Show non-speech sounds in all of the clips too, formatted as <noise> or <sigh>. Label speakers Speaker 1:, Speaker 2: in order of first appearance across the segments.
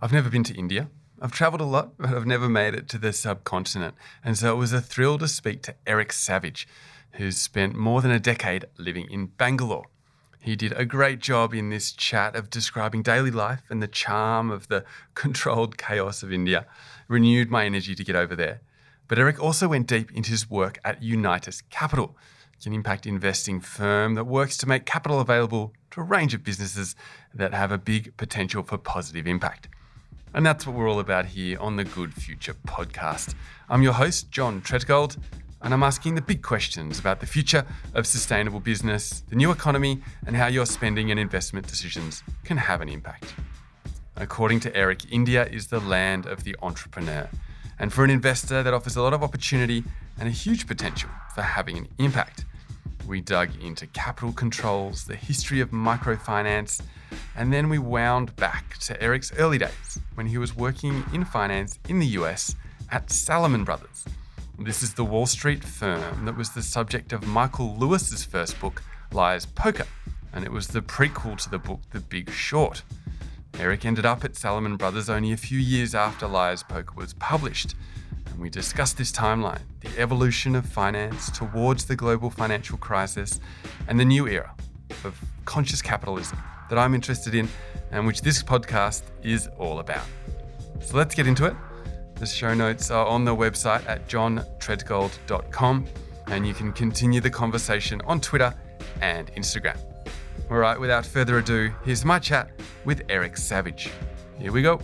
Speaker 1: I've never been to India. I've traveled a lot, but I've never made it to the subcontinent. And so it was a thrill to speak to Eric Savage, who's spent more than a decade living in Bangalore. He did a great job in this chat of describing daily life and the charm of the <laughs> controlled chaos of India. Renewed my energy to get over there. But Eric also went deep into his work at Unitus Capital, an impact investing firm that works to make capital available to a range of businesses that have a big potential for positive impact. And that's what we're all about here on the Good Future podcast. I'm your host, John Tredgold, and I'm asking the big questions about the future of sustainable business, the new economy, and how your spending and investment decisions can have an impact. According to Eric, India is the land of the entrepreneur. And for an investor, that offers a lot of opportunity and a huge potential for having an impact. We dug into capital controls, the history of microfinance, and then we wound back to Eric's early days when he was working in finance in the US at Salomon Brothers. This is the Wall Street firm that was the subject of Michael Lewis's first book, Liar's Poker, and it was the prequel to the book The Big Short. Eric ended up at Salomon Brothers only a few years after Liar's Poker was published and we discussed this timeline, the evolution of finance towards the global financial crisis, and the new era of conscious capitalism that I'm interested in and which this podcast is all about. So let's get into it. The show notes are on the website at johntredgold.com and you can continue the conversation on Twitter and Instagram. All right, without further ado, here's my chat with Eric Savage. Here we go.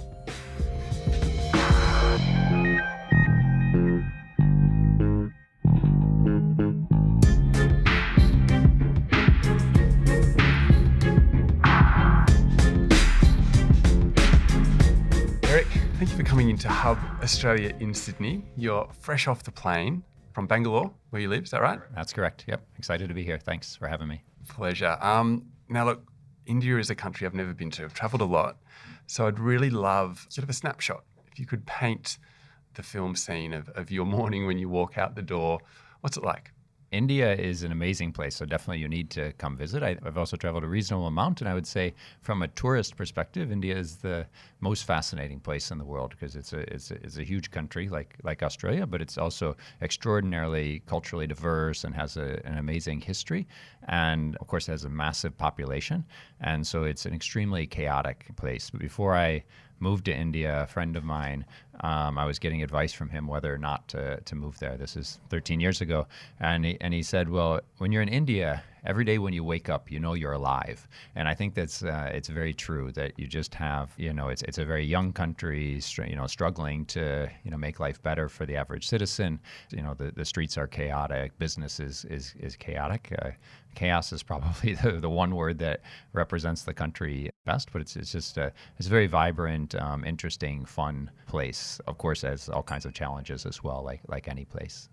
Speaker 1: To Hub Australia in Sydney. You're fresh off the plane from Bangalore, where you live. Is that right?
Speaker 2: That's correct. Yep. Excited to be here. Thanks for having me.
Speaker 1: Pleasure. Um, now, look, India is a country I've never been to. I've traveled a lot. So I'd really love sort of a snapshot. If you could paint the film scene of, of your <laughs> morning when you walk out the door, what's it like?
Speaker 2: India is an amazing place, so definitely you need to come visit. I, have also traveled a reasonable amount, and I would say, from a tourist perspective, India is the most fascinating place in the world because it's a, it's a it's a huge country like like Australia, but it's also extraordinarily culturally diverse and has a, an amazing history, and of course has a massive population, and so it's an extremely chaotic place. But before I moved to India, a friend of mine, um, I was getting advice from him whether or not to, to move there. This is 13 years ago. And he, and he said, Well, when you're in India, every day when you wake up, you know you're alive. And I think that's uh, it's very true that you just have, you know, it's, it's a very young country, you know, struggling to, you know, make life better for the average citizen. You know, the, the streets are chaotic, business is, is, is chaotic. Uh, chaos is probably <laughs> the, the one word that represents the country best, but it's, it's just a, it's a very vibrant, um, interesting, fun place. Of course, has all kinds of challenges as well, like, like any place.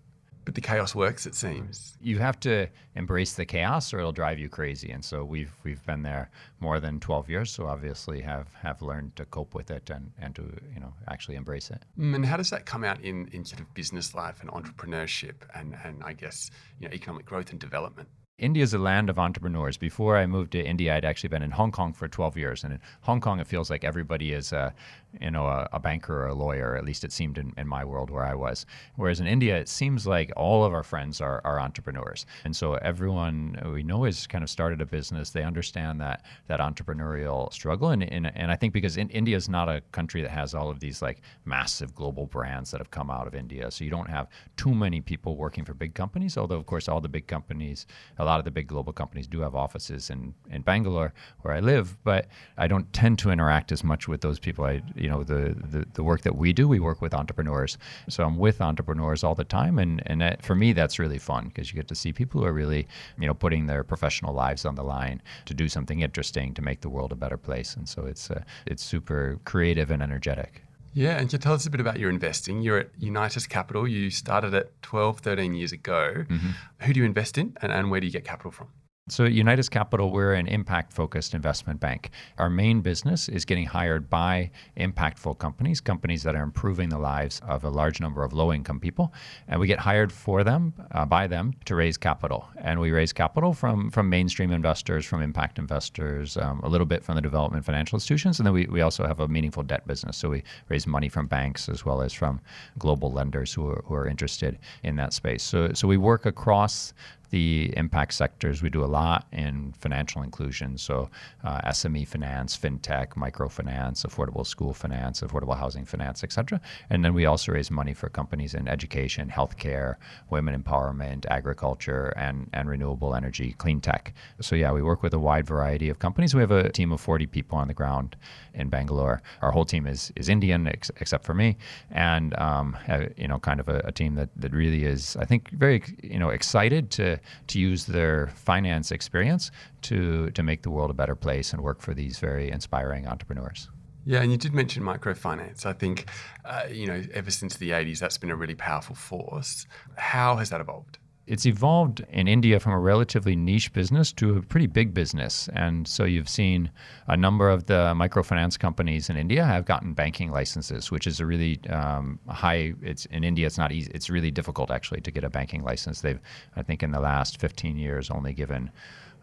Speaker 1: But the chaos works, it seems.
Speaker 2: You have to embrace the chaos, or it'll drive you crazy. And so we've we've been there more than 12 years, so obviously have have learned to cope with it and, and to you know actually embrace it.
Speaker 1: Mm, and how does that come out in, in sort of business life and entrepreneurship and and I guess you know economic growth and development?
Speaker 2: India is a land of entrepreneurs. Before I moved to India, I'd actually been in Hong Kong for 12 years. And in Hong Kong, it feels like everybody is, a, you know, a, a, banker or a lawyer. At least it seemed in, in, my world where I was. Whereas in India, it seems like all of our friends are, are entrepreneurs. And so everyone we know has kind of started a business. They understand that that entrepreneurial struggle. And, and, and I think because in, India is not a country that has all of these like massive global brands that have come out of India. So you don't have too many people working for big companies, although, of course, all the big companies, a lot of the big global companies do have offices in, in Bangalore where I live, but I don't tend to interact as much with those people. I, you know, the, the, the work that we do, we work with entrepreneurs. So I'm with entrepreneurs all the time. And, and that, for me, that's really fun because you get to see people who are really, you know, putting their professional lives on the line to do something interesting to make the world a better place. And so it's, uh, it's super creative and energetic.
Speaker 1: Yeah, and can you tell us a bit about your investing? You're at Unitus Capital. You started it 12, 13 years ago. Mm-hmm. Who do you invest in and, and where do you get capital from?
Speaker 2: So, at Unitus Capital, we're an impact focused investment bank. Our main business is getting hired by impactful companies, companies that are improving the lives of a large number of low income people. And we get hired for them, uh, by them, to raise capital. And we raise capital from, from mainstream investors, from impact investors, um, a little bit from the development financial institutions. And then we, we also have a meaningful debt business. So, we raise money from banks as well as from global lenders who are, who are interested in that space. So, so we work across the impact sectors. We do a lot in financial inclusion, so uh, SME finance, fintech, microfinance, affordable school finance, affordable housing finance, etc. And then we also raise money for companies in education, healthcare, women empowerment, agriculture, and, and renewable energy, clean tech. So yeah, we work with a wide variety of companies. We have a team of 40 people on the ground in Bangalore. Our whole team is, is Indian, ex- except for me, and um, you know, kind of a, a team that, that really is, I think, very you know excited to to use their finance experience to to make the world a better place and work for these very inspiring entrepreneurs.
Speaker 1: Yeah, and you did mention microfinance. I think, uh, you know, ever since the 80s, that's been a really powerful force. How has that evolved?
Speaker 2: It's evolved in India from a relatively niche business to a pretty big business. And so you've seen a number of the microfinance companies in India have gotten banking licenses, which is a really um, high. It's in India. It's not easy. It's really difficult actually to get a banking license. They've, I think, in the last 15 years, only given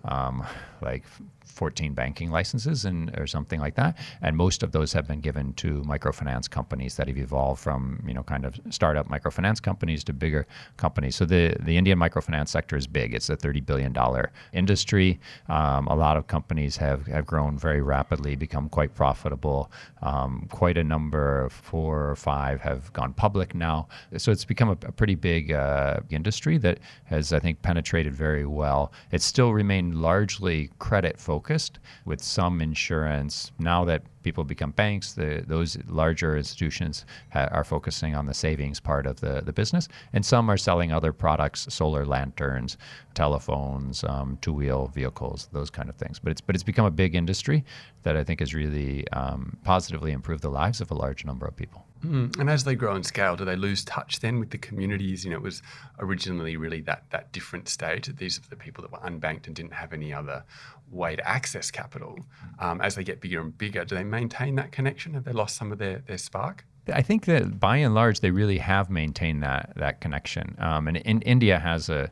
Speaker 2: um, like 14 banking licenses and or something like that, and most of those have been given to microfinance companies that have evolved from you know kind of startup microfinance companies to bigger companies. So the the Indian microfinance sector is big. It's a 30 billion dollar industry. Um, a lot of companies have have grown very rapidly, become quite profitable. Um, quite a number, four or five, have gone public now. So it's become a, a pretty big uh, industry that has I think penetrated very well. It's still remained largely credit focused focused with some insurance. Now that people become banks, the, those larger institutions ha- are focusing on the savings part of the, the business. And some are selling other products, solar lanterns, telephones, um, two wheel vehicles, those kind of things. But it's, but it's become a big industry that I think has really um, positively improved the lives of a large number of people.
Speaker 1: Mm. And as they grow in scale, do they lose touch then with the communities? You know, it was originally really that that different state. These are the people that were unbanked and didn't have any other way to access capital. Um, as they get bigger and bigger, do they maintain that connection? Have they lost some of their, their spark?
Speaker 2: I think that by and large, they really have maintained that that connection. Um, and in, India has a,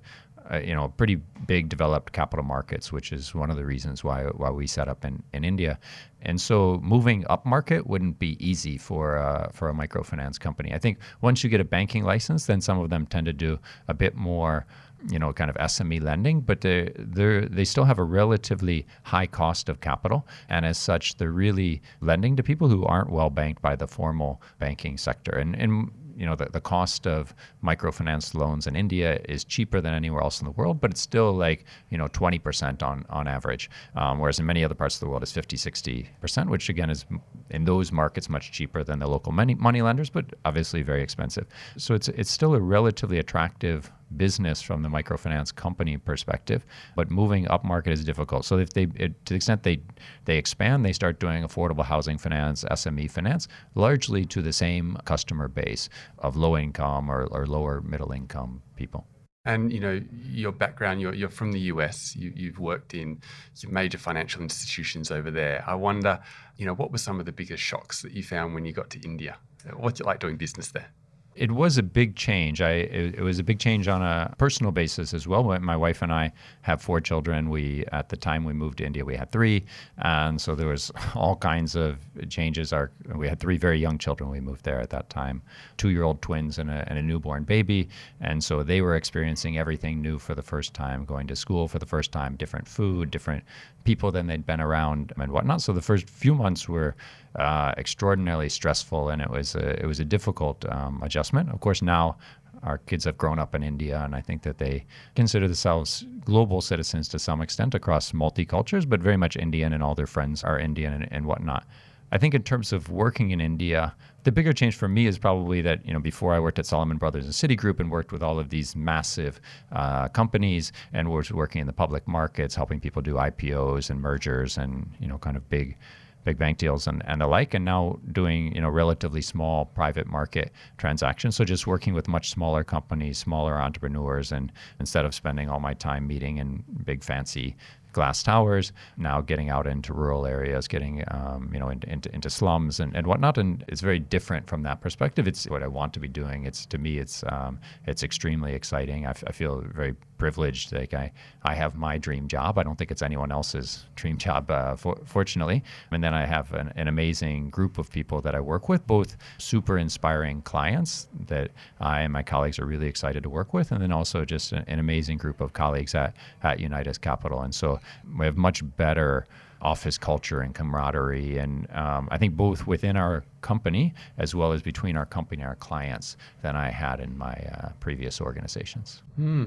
Speaker 2: a, you know pretty big developed capital markets, which is one of the reasons why why we set up in, in India. And so moving up market wouldn't be easy for uh, for a microfinance company. I think once you get a banking license, then some of them tend to do a bit more you know, kind of SME lending, but they they still have a relatively high cost of capital, and as such, they're really lending to people who aren't well banked by the formal banking sector. And and you know the, the cost of microfinance loans in India is cheaper than anywhere else in the world, but it's still like you know 20% on on average, um, whereas in many other parts of the world it's 50, 60%, which again is in those markets much cheaper than the local money money lenders, but obviously very expensive. So it's it's still a relatively attractive business from the microfinance company perspective, but moving up market is difficult. So if they, it, to the extent they they expand, they start doing affordable housing finance, SME finance, largely to the same customer base of low income or, or lower middle income people.
Speaker 1: And you know your background. You're, you're from the US. You, have worked in major financial institutions over there. I wonder, you know, what were some of the biggest shocks that you found when you got to India? What's it like doing business there?
Speaker 2: It was a big change. I it, it, was a big change on a personal basis as well. My wife and I have four children. We at the time we moved to India, we had three, and so there was <laughs> all kinds of changes. Our we had three very young children. We moved there at that time, two-year-old twins and a, and a newborn baby, and so they were experiencing everything new for the first time, going to school for the first time, different food, different people than they'd been around and whatnot. So the first few months were uh, extraordinarily stressful, and it was a, it was a difficult um, adjustment. Of course, now our kids have grown up in India, and I think that they consider themselves global citizens to some extent across multicultures, but very much Indian, and all their friends are Indian and, and whatnot. I think in terms of working in India, the bigger change for me is probably that you know before I worked at Salomon Brothers and Citigroup and worked with all of these massive uh, companies and was working in the public markets, helping people do IPOs and mergers and you know kind of big big bank deals and, and the like, and now doing you know relatively small private market transactions. So just working with much smaller companies, smaller entrepreneurs, and instead of spending all my time meeting in big fancy glass towers, now getting out into rural areas, getting um, you know into, into, into, slums and, and whatnot. And it's very different from that perspective. It's what I want to be doing. It's to me, it's um, it's extremely exciting. I, f- I feel very privileged. Like I, I have my dream job. I don't think it's anyone else's dream job, uh, for, fortunately. And then I have an, an, amazing group of people that I work with, both super inspiring clients that I and my colleagues are really excited to work with, and then also just an, an amazing group of colleagues at, at Unitus Capital. And so we have much better office culture and camaraderie. And um, I think both within our company as well as between our company and our clients than I had in my uh, previous organizations.
Speaker 1: Hmm.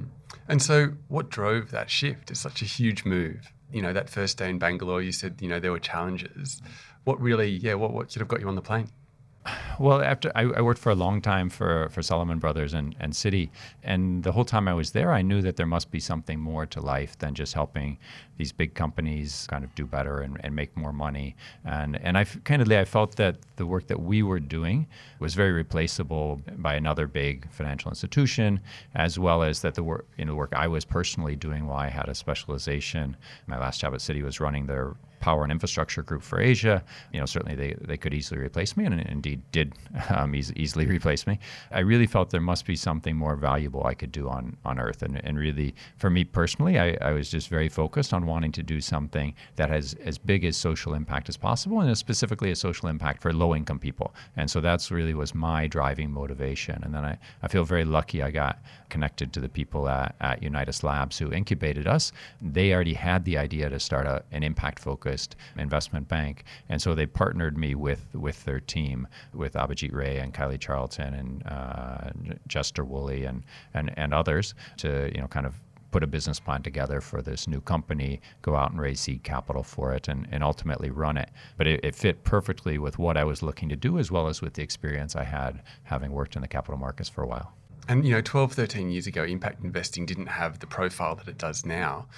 Speaker 1: And so, what drove that shift? It's such a huge move. You know, that first day in Bangalore, you said, you know, there were challenges. What really, yeah, what, what should have got you on the plane?
Speaker 2: Well, after I, I, worked for a long time for, for Salomon Brothers and, and Citi, and the whole time I was there, I knew that there must be something more to life than just helping these big companies kind of do better and, and make more money. And and I candidly I felt that the work that we were doing was very replaceable by another big financial institution, as well as that the work you know the work I was personally doing while I had a specialization. My last job at Citi was running their power and infrastructure group for Asia. You know, certainly they, they could easily replace me, and indeed did <laughs> um, easy, easily <laughs> replace me. I really felt there must be something more valuable I could do on, on Earth. And, and really, for me personally, I, I was just very focused on wanting to do something that has as big as social impact as possible, and specifically a social impact for low income people. And so that's really was my driving motivation. And then I, I feel very lucky I got connected to the people at, at Unitus Labs who incubated us. They already had the idea to start a, an impact focused investment bank. And so they partnered me with, with their team, with Abhijit Ray and Kylie Charlton and uh, Jester Woolley and, and, and others to, you know, kind of put a business plan together for this new company, go out and raise seed capital for it, and, and ultimately run it. But it, it, fit perfectly with what I was looking to do, as well as with the experience I had having worked in the capital markets for a while.
Speaker 1: And you know, 12, 13 years ago, impact investing didn't have the profile that it does now.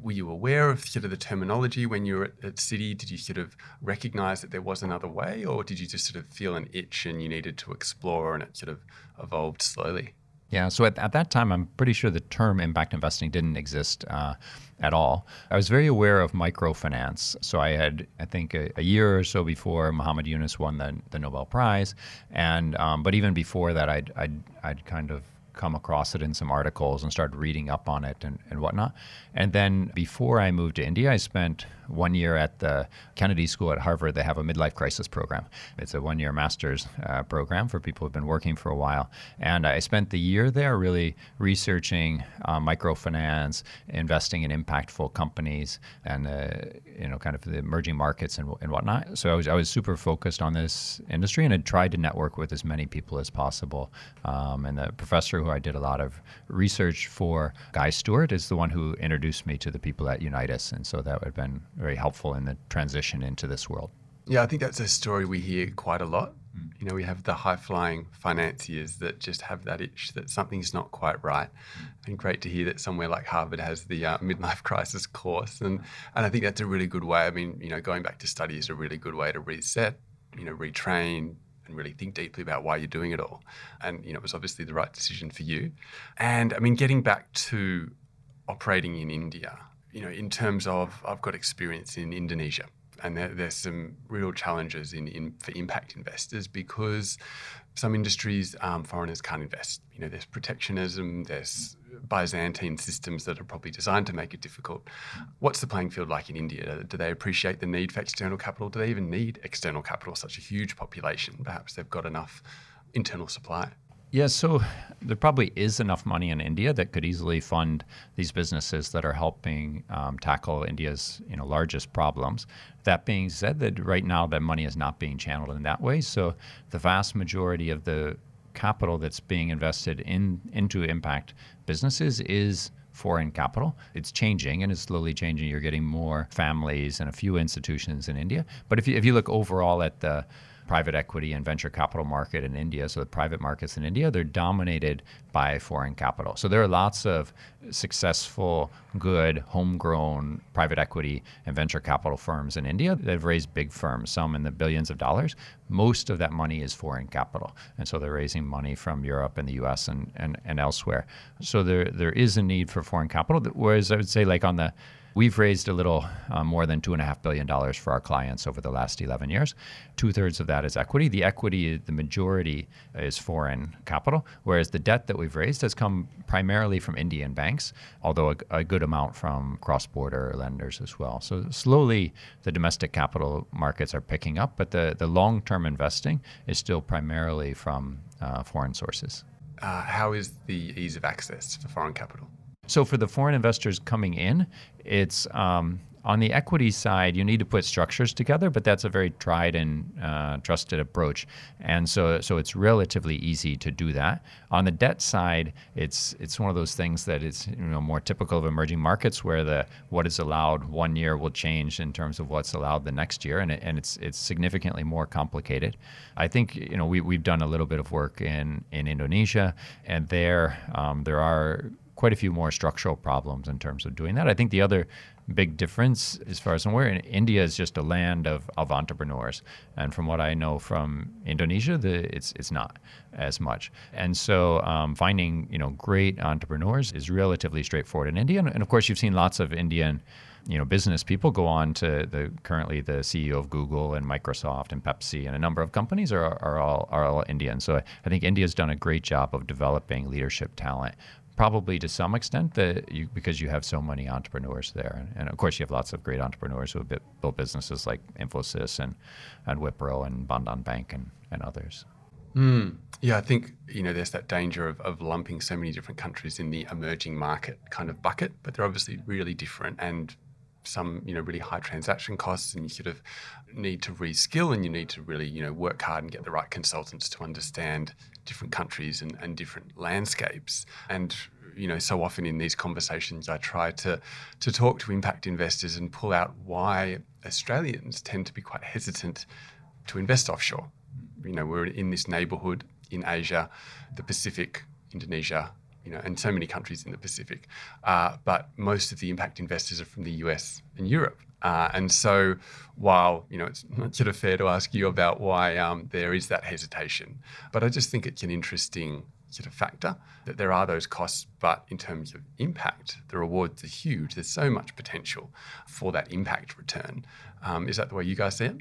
Speaker 1: Were you aware of sort of the terminology when you were at, at Citi? Did you sort of recognize that there was another way, or did you just sort of feel an itch and you needed to explore and it sort of evolved slowly?
Speaker 2: Yeah, so at, at that time, I'm pretty sure the term impact investing didn't exist uh, at all. I was very aware of microfinance. So I had, I think, a, a year or so before Muhammad Yunus won the, the Nobel Prize, and um, but even before that, I'd, I'd, I'd kind of come across it in some articles and started reading up on it and, and whatnot. And then before I moved to India, I spent one year at the Kennedy School at Harvard. They have a midlife crisis program. It's a one year master's uh, program for people who've been working for a while. And I spent the year there really researching uh, microfinance, investing in impactful companies, and uh, you know, kind of the emerging markets and, and whatnot. So I was, I was super focused on this industry and had tried to network with as many people as possible. Um, and the professor who I did a lot of research for, Guy Stuart, is the one who introduced me to the people at Unitus. And so that would have been very helpful in the transition into this world.
Speaker 1: Yeah, I think that's a story we hear quite a lot. You know, we have the high flying financiers that just have that itch that something's not quite right. And great to hear that somewhere like Harvard has the uh, midlife <laughs> crisis course. And, and I think that's a really good way. I mean, you know, going back to study is a really good way to reset, you know, retrain, and really think deeply about why you're doing it all. And you know, it was obviously the right decision for you. And I mean, getting back to operating in India, you know, in terms of I've got experience in Indonesia, and there, there's some real challenges in, in, for impact investors because some industries um, foreigners can't invest. You know, there's protectionism, there's Byzantine systems that are probably designed to make it difficult. What's the playing field like in India? Do they appreciate the need for external capital? Do they even need external capital? Such a huge population, perhaps they've got enough internal supply.
Speaker 2: Yeah, so there probably is enough money in India that could easily fund these businesses that are helping um, tackle India's you know largest problems. That being said, that right now that money is not being channeled in that way. So the vast majority of the capital that's being invested in into impact businesses is foreign capital. It's changing and it's slowly changing. You're getting more families and a few institutions in India. But if you, if you look overall at the private equity and venture capital market in India, so the private markets in India, they're dominated by foreign capital. So there are lots of successful, good, homegrown private equity and venture capital firms in India that have raised big firms, some in the billions of dollars. Most of that money is foreign capital. And so they're raising money from Europe and the US and, and, and elsewhere. So there, there is a need for foreign capital. Whereas I would say, like on the We've raised a little uh, more than $2.5 billion for our clients over the last 11 years. Two thirds of that is equity. The equity, the majority, is foreign capital, whereas the debt that we've raised has come primarily from Indian banks, although a, a good amount from cross border lenders as well. So slowly, the domestic capital markets are picking up, but the, the long term investing is still primarily from uh, foreign sources.
Speaker 1: Uh, how is the ease of access for foreign capital?
Speaker 2: So for the foreign investors coming in, it's um, on the equity side, you need to put structures together, but that's a very tried and uh, trusted approach, and so so it's relatively easy to do that. On the debt side, it's it's one of those things that is you know more typical of emerging markets, where the what is allowed one year will change in terms of what's allowed the next year, and it, and it's it's significantly more complicated. I think you know we we've done a little bit of work in in Indonesia, and there um, there are quite a few more structural problems in terms of doing that. I think the other big difference, as far as I'm aware, in India is just a land of, of entrepreneurs, and from what I know from Indonesia, the, it's it's not as much. And so um, finding you know great entrepreneurs is relatively straightforward in India, and, and of course you've seen lots of Indian you know business people go on to the currently the CEO of Google and Microsoft and Pepsi and a number of companies are, are all are all Indian. So I think India's done a great job of developing leadership talent probably to some extent that you, because you have so many entrepreneurs there, and, of course you have lots of great entrepreneurs who have built businesses like Infosys and and Wipro and Bandhan Bank and, and others.
Speaker 1: Mm. Yeah, I think you know there's that danger of, of lumping so many different countries in the emerging market kind of bucket, but they're obviously really different and some you know really high transaction costs and you sort of need to reskill and you need to really you know work hard and get the right consultants to understand different countries and, and different landscapes. And you know so often in these conversations I try to to talk to impact investors and pull out why Australians tend to be quite hesitant to invest offshore. You know we're in this neighborhood in Asia the Pacific Indonesia you know, and so many countries in the Pacific. Uh, but most of the impact investors are from the US and Europe. Uh, and so, while you know it's not sort of fair to ask you about why um, there is that hesitation, but I just think it's an interesting sort of factor that there are those costs, but in terms of impact, the rewards are huge. There's so much potential for that impact return. Um, is that the way you guys see it?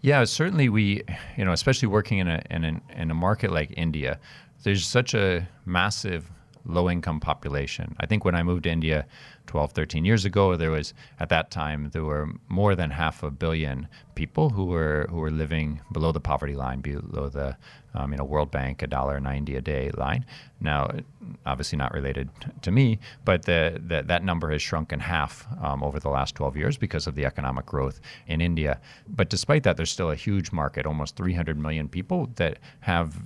Speaker 2: Yeah, certainly we, you know, especially working in a in in a market like India, there's such a massive low income population. I think when I moved to India 12, 13 years ago, there was at that time there were more than half a billion people who were who were living below the poverty line, below the um, you know World Bank a dollar ninety a day line. Now, obviously not related to me, but the, the that number has shrunk in half um, over the last 12 years because of the economic growth in India. But despite that, there's still a huge market, almost 300 million people that have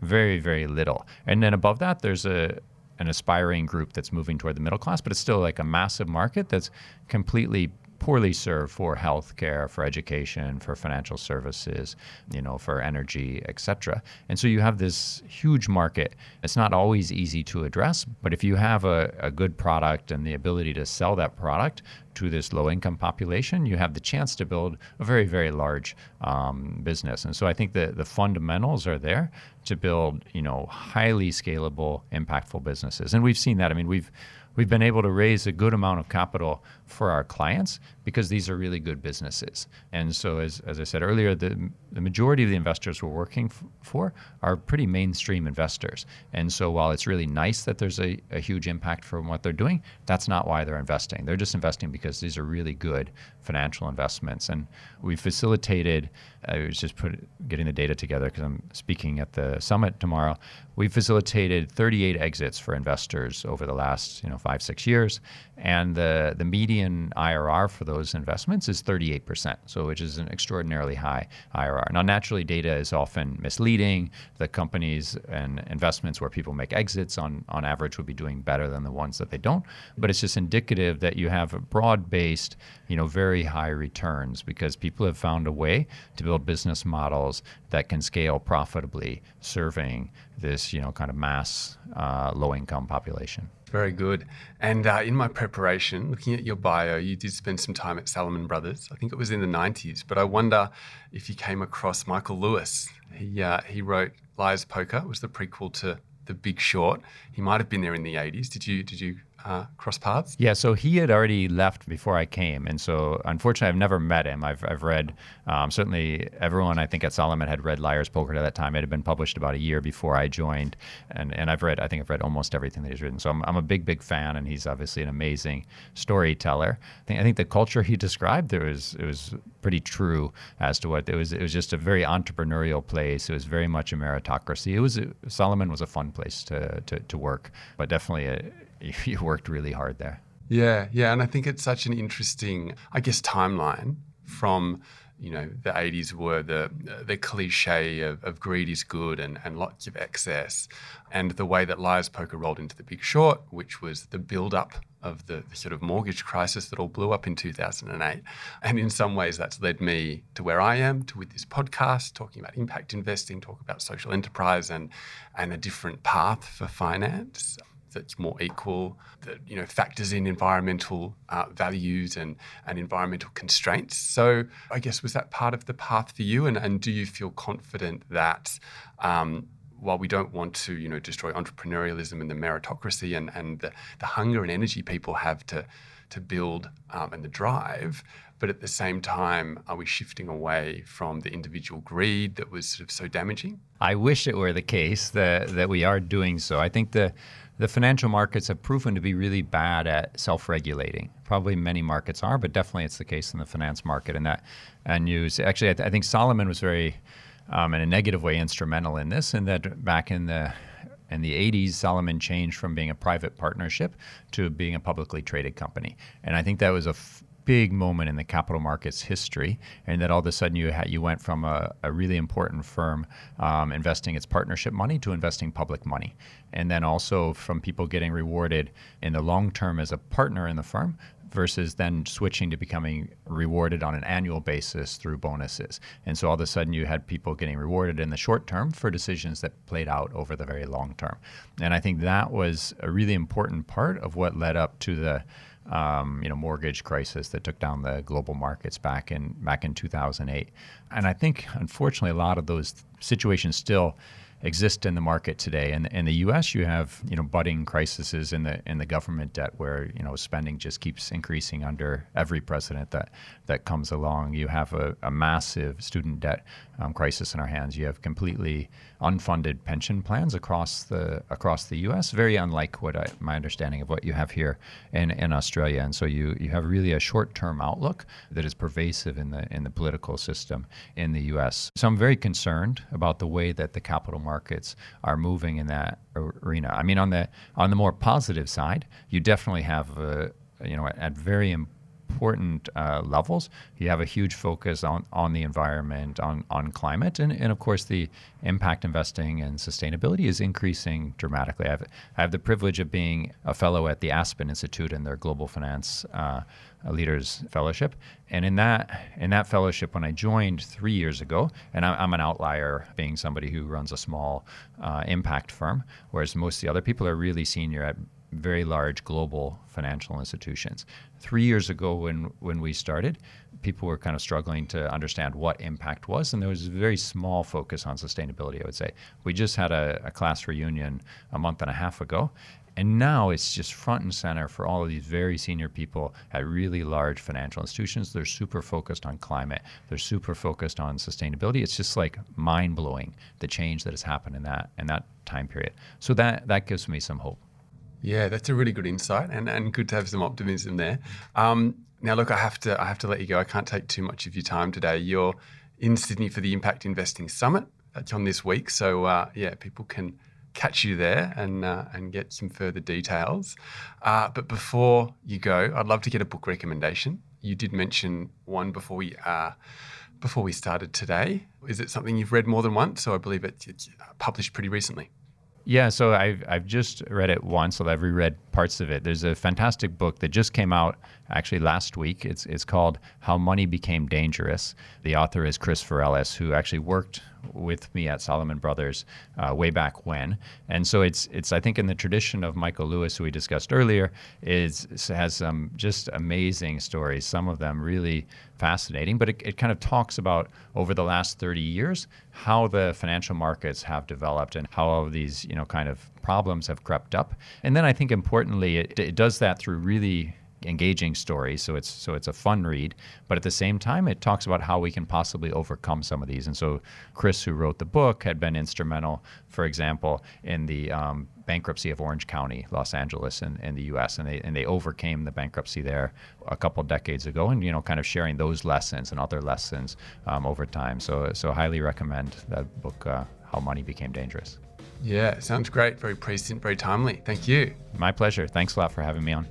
Speaker 2: very very little. And then above that, there's a an aspiring group that's moving toward the middle class, but it's still like a massive market that's completely poorly served for healthcare, for education, for financial services, you know, for energy, etc. And so you have this huge market. It's not always easy to address, but if you have a, a good product and the ability to sell that product to this low income population, you have the chance to build a very, very large um, business. And so I think the, the fundamentals are there to build, you know, highly scalable, impactful businesses. And we've seen that. I mean, we've we've been able to raise a good amount of capital for our clients because these are really good businesses. And so, as, as I said earlier, the, the majority of the investors we're working f- for are pretty mainstream investors. And so, while it's really nice that there's a, a huge impact from what they're doing, that's not why they're investing. They're just investing because these are really good financial investments. And we facilitated, I was just put, getting the data together because I'm speaking at the summit tomorrow. We facilitated 38 exits for investors over the last you know five six years, and the the median IRR for those investments is 38%, so which is an extraordinarily high IRR. Now, naturally, data is often misleading. The companies and investments where people make exits on on average would be doing better than the ones that they don't, but it's just indicative that you have a broad broad-based, you know, very high returns because people have found a way to build business models that can scale profitably, serving this, you know, kind of mass uh, low-income population.
Speaker 1: Very good. And uh, in my preparation, looking at your bio, you did spend some time at Salomon Brothers. I think it was in the 90s, but I wonder if you came across Michael Lewis. He, uh, he wrote Liar's Poker, was the prequel to The Big Short. He might have been there in the 80s. Did you, did you uh, cross paths?
Speaker 2: Yeah, so he had already left before I came, and so unfortunately, I've never met him. I've, I've read um, certainly everyone I think at Salomon had read Liar's Poker at that time. It had been published about a year before I joined, and, and I've read I think I've read almost everything that he's written. So I'm, I'm a big big fan, and he's obviously an amazing storyteller. I think I think the culture he described there was it was pretty true as to what it was. It was just a very entrepreneurial place. It was very much a meritocracy. It was Salomon was a fun place to to, to work, but definitely a, <laughs> you worked really hard there.
Speaker 1: Yeah, yeah, and I think it's such an interesting, I guess, timeline from you know the 80s were the the cliche of, of greed is good and, and lots of excess and the way that liar's poker rolled into the big short which was the build up of the, the, sort of mortgage crisis that all blew up in 2008 and in some ways that's led me to where i am to with this podcast talking about impact investing talk about social enterprise and and a different path for finance that's more equal, that you know factors in environmental uh, values and and environmental constraints. So I guess was that part of the path for you, and and do you feel confident that um, while we don't want to, you know, destroy entrepreneurialism and the meritocracy and, and the, the hunger and energy people have to to build um, and the drive, but at the same time, are we shifting away from the individual greed that was sort of so damaging?
Speaker 2: I wish it were the case that that we are doing so. I think the the financial markets have proven to be really bad at self-regulating. Probably many markets are, but definitely it's the case in the finance market. And that, and news. Actually, I, th- I think Salomon was very, um, in a negative way, instrumental in this. And that back in the in the 80s, Salomon changed from being a private partnership to being a publicly traded company. And I think that was a f- big moment in the capital markets history, and that all of a sudden you you went from a, a really important firm um, investing its partnership money to investing public money, and then also from people getting rewarded in the long term as a partner in the firm versus then switching to becoming rewarded on an annual basis through bonuses. And so all of a sudden you had people getting rewarded in the short term for decisions that played out over the very long term. And I think that was a really important part of what led up to the um, you know, mortgage crisis that took down the global markets back in back in 2008. And I think, unfortunately, a lot of those situations still exist in the market today. And in the U.S., you have you know budding crises in the in the government debt, where you know spending just keeps increasing under every president that that comes along. You have a, a massive student debt um, crisis in our hands. You have completely unfunded pension plans across the across the U.S. Very unlike what I, my understanding of what you have here in, in Australia. And so you you have really a short term outlook that is pervasive in the in the political system in the U.S. So I'm very concerned about the way that the capital markets are moving in that arena. I mean, on the on the more positive side, you definitely have a you know at very important uh, levels. You have a huge focus on, on the environment, on, on climate, and, and of course, the impact investing and sustainability is increasing dramatically. I have, I have the privilege of being a fellow at the Aspen Institute in their Global Finance uh, Leaders Fellowship, and in that in that fellowship, when I joined three years ago, and I, am an outlier, being somebody who runs a small uh, impact firm, whereas most of the other people are really senior at very large global financial institutions. Three years ago, when, when we started, people were kind of struggling to understand what impact was, and there was a very small focus on sustainability, I would say. We just had a, a class reunion a month and a half ago, and now it's just front and center for all of these very senior people at really large financial institutions. They're super focused on climate. They're super focused on sustainability. It's just like mind blowing the change that has happened in that in that time period. So that that gives me some hope.
Speaker 1: Yeah, that's a really good insight, and, and good to have some optimism there. Um, now, look, I have to I have to let you go. I can't take too much of your time today. You're in Sydney for the Impact Investing Summit. That's on this week, so uh, yeah, people can catch you there and uh, and get some further details. Uh, but before you go, I'd love to get a book recommendation. You did mention one before we uh, before we started today. Is it something you've read more than once? So I believe it's, it's published pretty recently.
Speaker 2: Yeah, so I've, I've just read it once, so I've reread parts of it. There's a fantastic book that just came out actually last week. It's, it's called How Money Became Dangerous. The author is Chris Varelas, who actually worked with me at Salomon Brothers uh, way back when. And so it's, it's, I think, in the tradition of Michael Lewis, who we discussed earlier, is has some just amazing stories, some of them really fascinating, but it, it kind of talks about over the last 30 years how the financial markets have developed and how these, you know, kind of problems have crept up. And then I think importantly, it, it does that through really engaging stories. So it's so it's a fun read, but at the same time, it talks about how we can possibly overcome some of these. And so Chris, who wrote the book, had been instrumental, for example, in the um, bankruptcy of Orange County, Los Angeles, in, in the U.S. and they and they overcame the bankruptcy there a couple decades ago, and you know, kind of sharing those lessons and other lessons um, over time. So so highly recommend that book, uh, How Money Became Dangerous.
Speaker 1: Yeah, sounds great. Very prescient, very timely. Thank you.
Speaker 2: My pleasure. Thanks a lot for having me on.